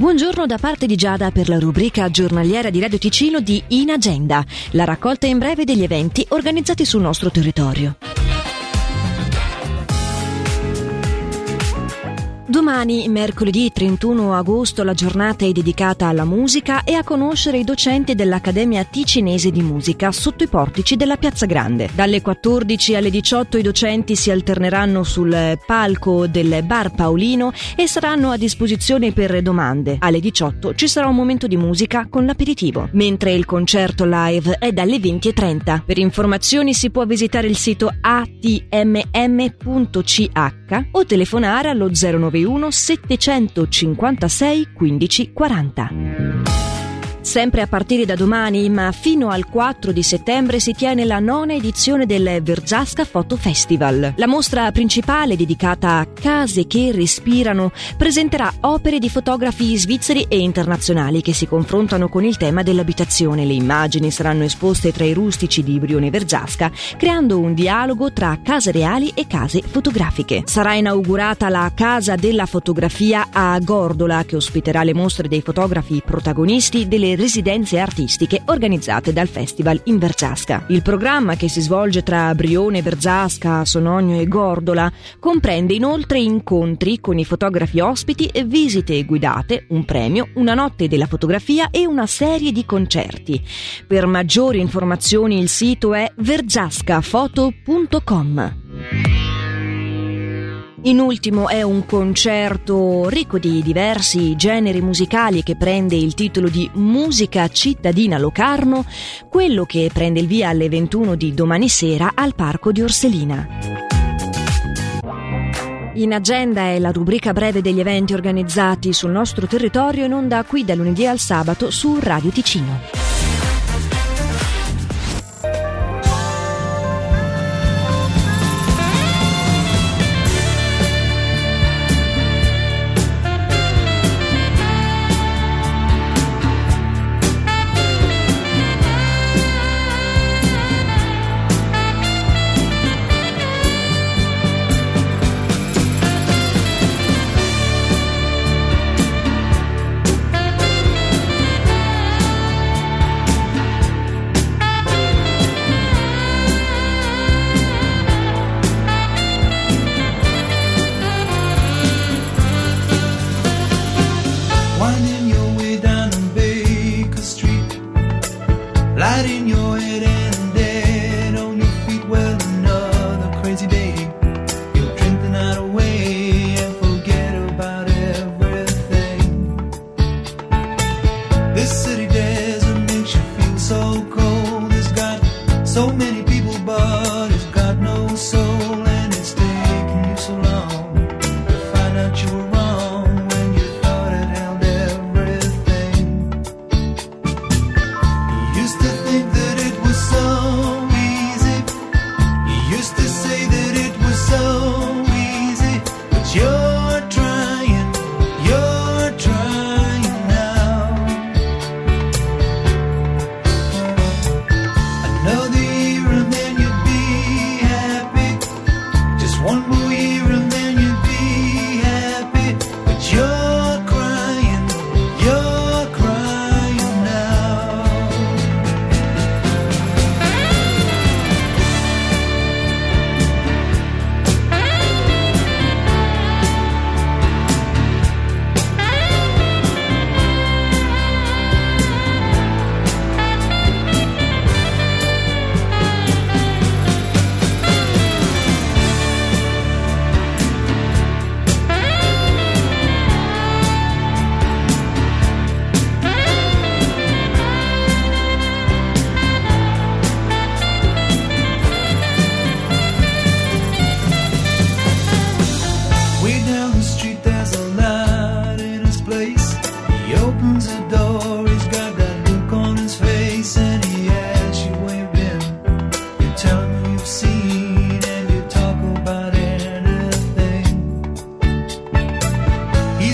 Buongiorno da parte di Giada per la rubrica giornaliera di Radio Ticino di In Agenda, la raccolta in breve degli eventi organizzati sul nostro territorio. Domani, mercoledì 31 agosto, la giornata è dedicata alla musica e a conoscere i docenti dell'Accademia Ticinese di Musica sotto i portici della Piazza Grande. Dalle 14 alle 18 i docenti si alterneranno sul palco del Bar Paolino e saranno a disposizione per domande. Alle 18 ci sarà un momento di musica con l'aperitivo, mentre il concerto live è dalle 20.30. Per informazioni si può visitare il sito atmm.ch o telefonare allo 09 991 756 1540. Sempre a partire da domani, ma fino al 4 di settembre, si tiene la nona edizione del Verzasca Photo Festival. La mostra principale, dedicata a case che respirano, presenterà opere di fotografi svizzeri e internazionali che si confrontano con il tema dell'abitazione. Le immagini saranno esposte tra i rustici di Brione Verzasca, creando un dialogo tra case reali e case fotografiche. Sarà inaugurata la Casa della Fotografia a Gordola, che ospiterà le mostre dei fotografi protagonisti delle residenze artistiche organizzate dal Festival in Verzasca. Il programma che si svolge tra Brione, Verzasca, Sonogno e Gordola comprende inoltre incontri con i fotografi ospiti, visite guidate, un premio, una notte della fotografia e una serie di concerti. Per maggiori informazioni il sito è verzascafoto.com. In ultimo è un concerto ricco di diversi generi musicali che prende il titolo di Musica cittadina Locarno, quello che prende il via alle 21 di domani sera al Parco di Orselina. In agenda è la rubrica breve degli eventi organizzati sul nostro territorio in onda qui da lunedì al sabato su Radio Ticino.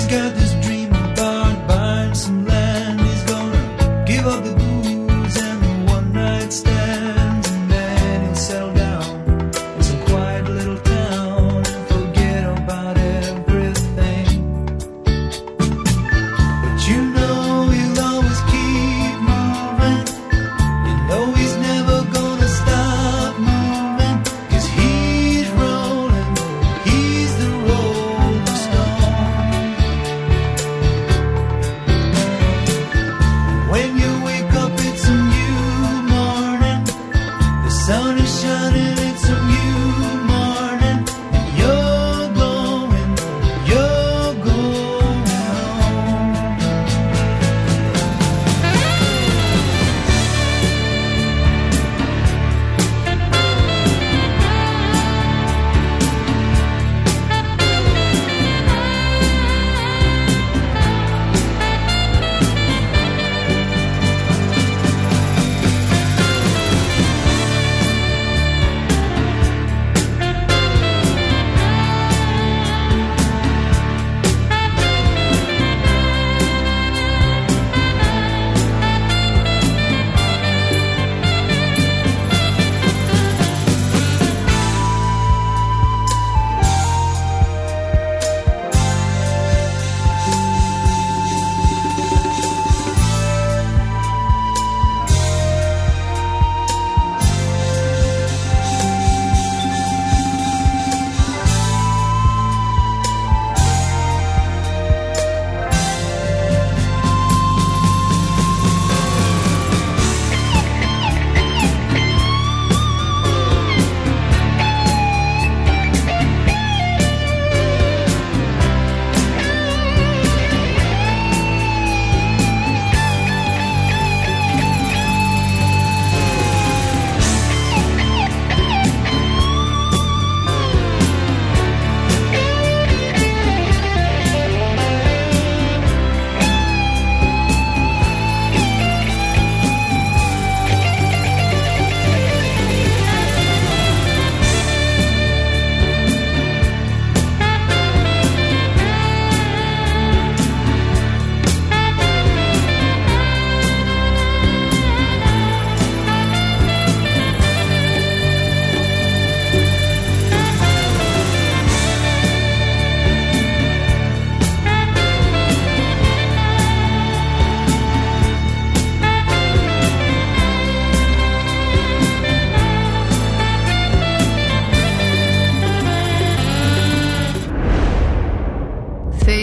got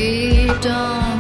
we don't